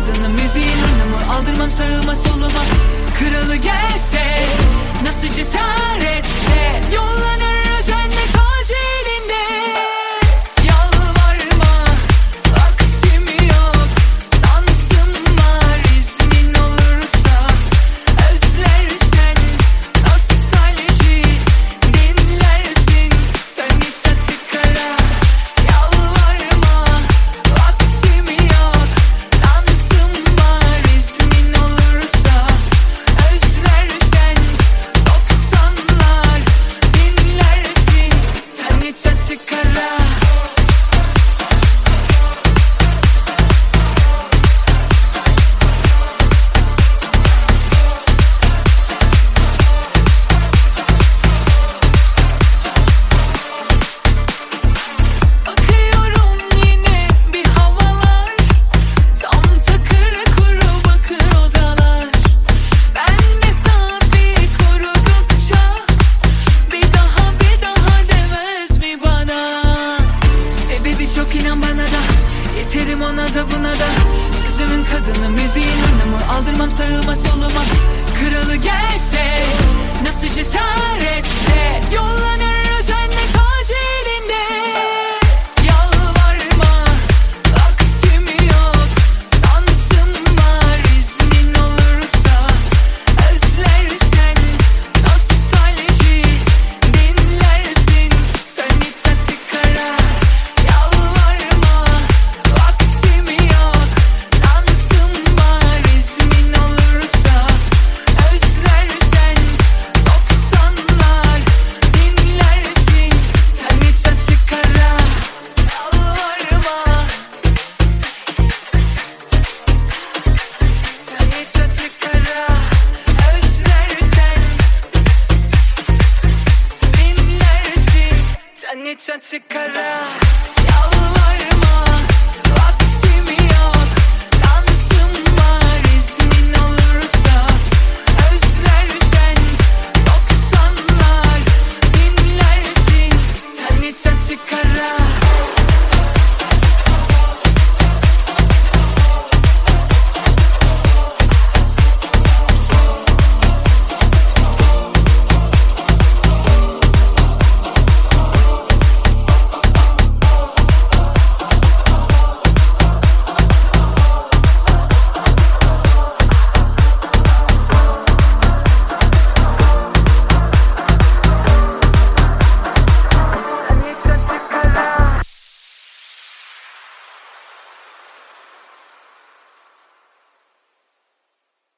Kadını müziği hanımı aldırmam sağıma soluma. Kralı gelse nasıl cesaret? Bye. da. Sözümün kadını müziğin hanımı Aldırmam sağıma soluma. Kralı gelse Nasıl cesaret granica cykara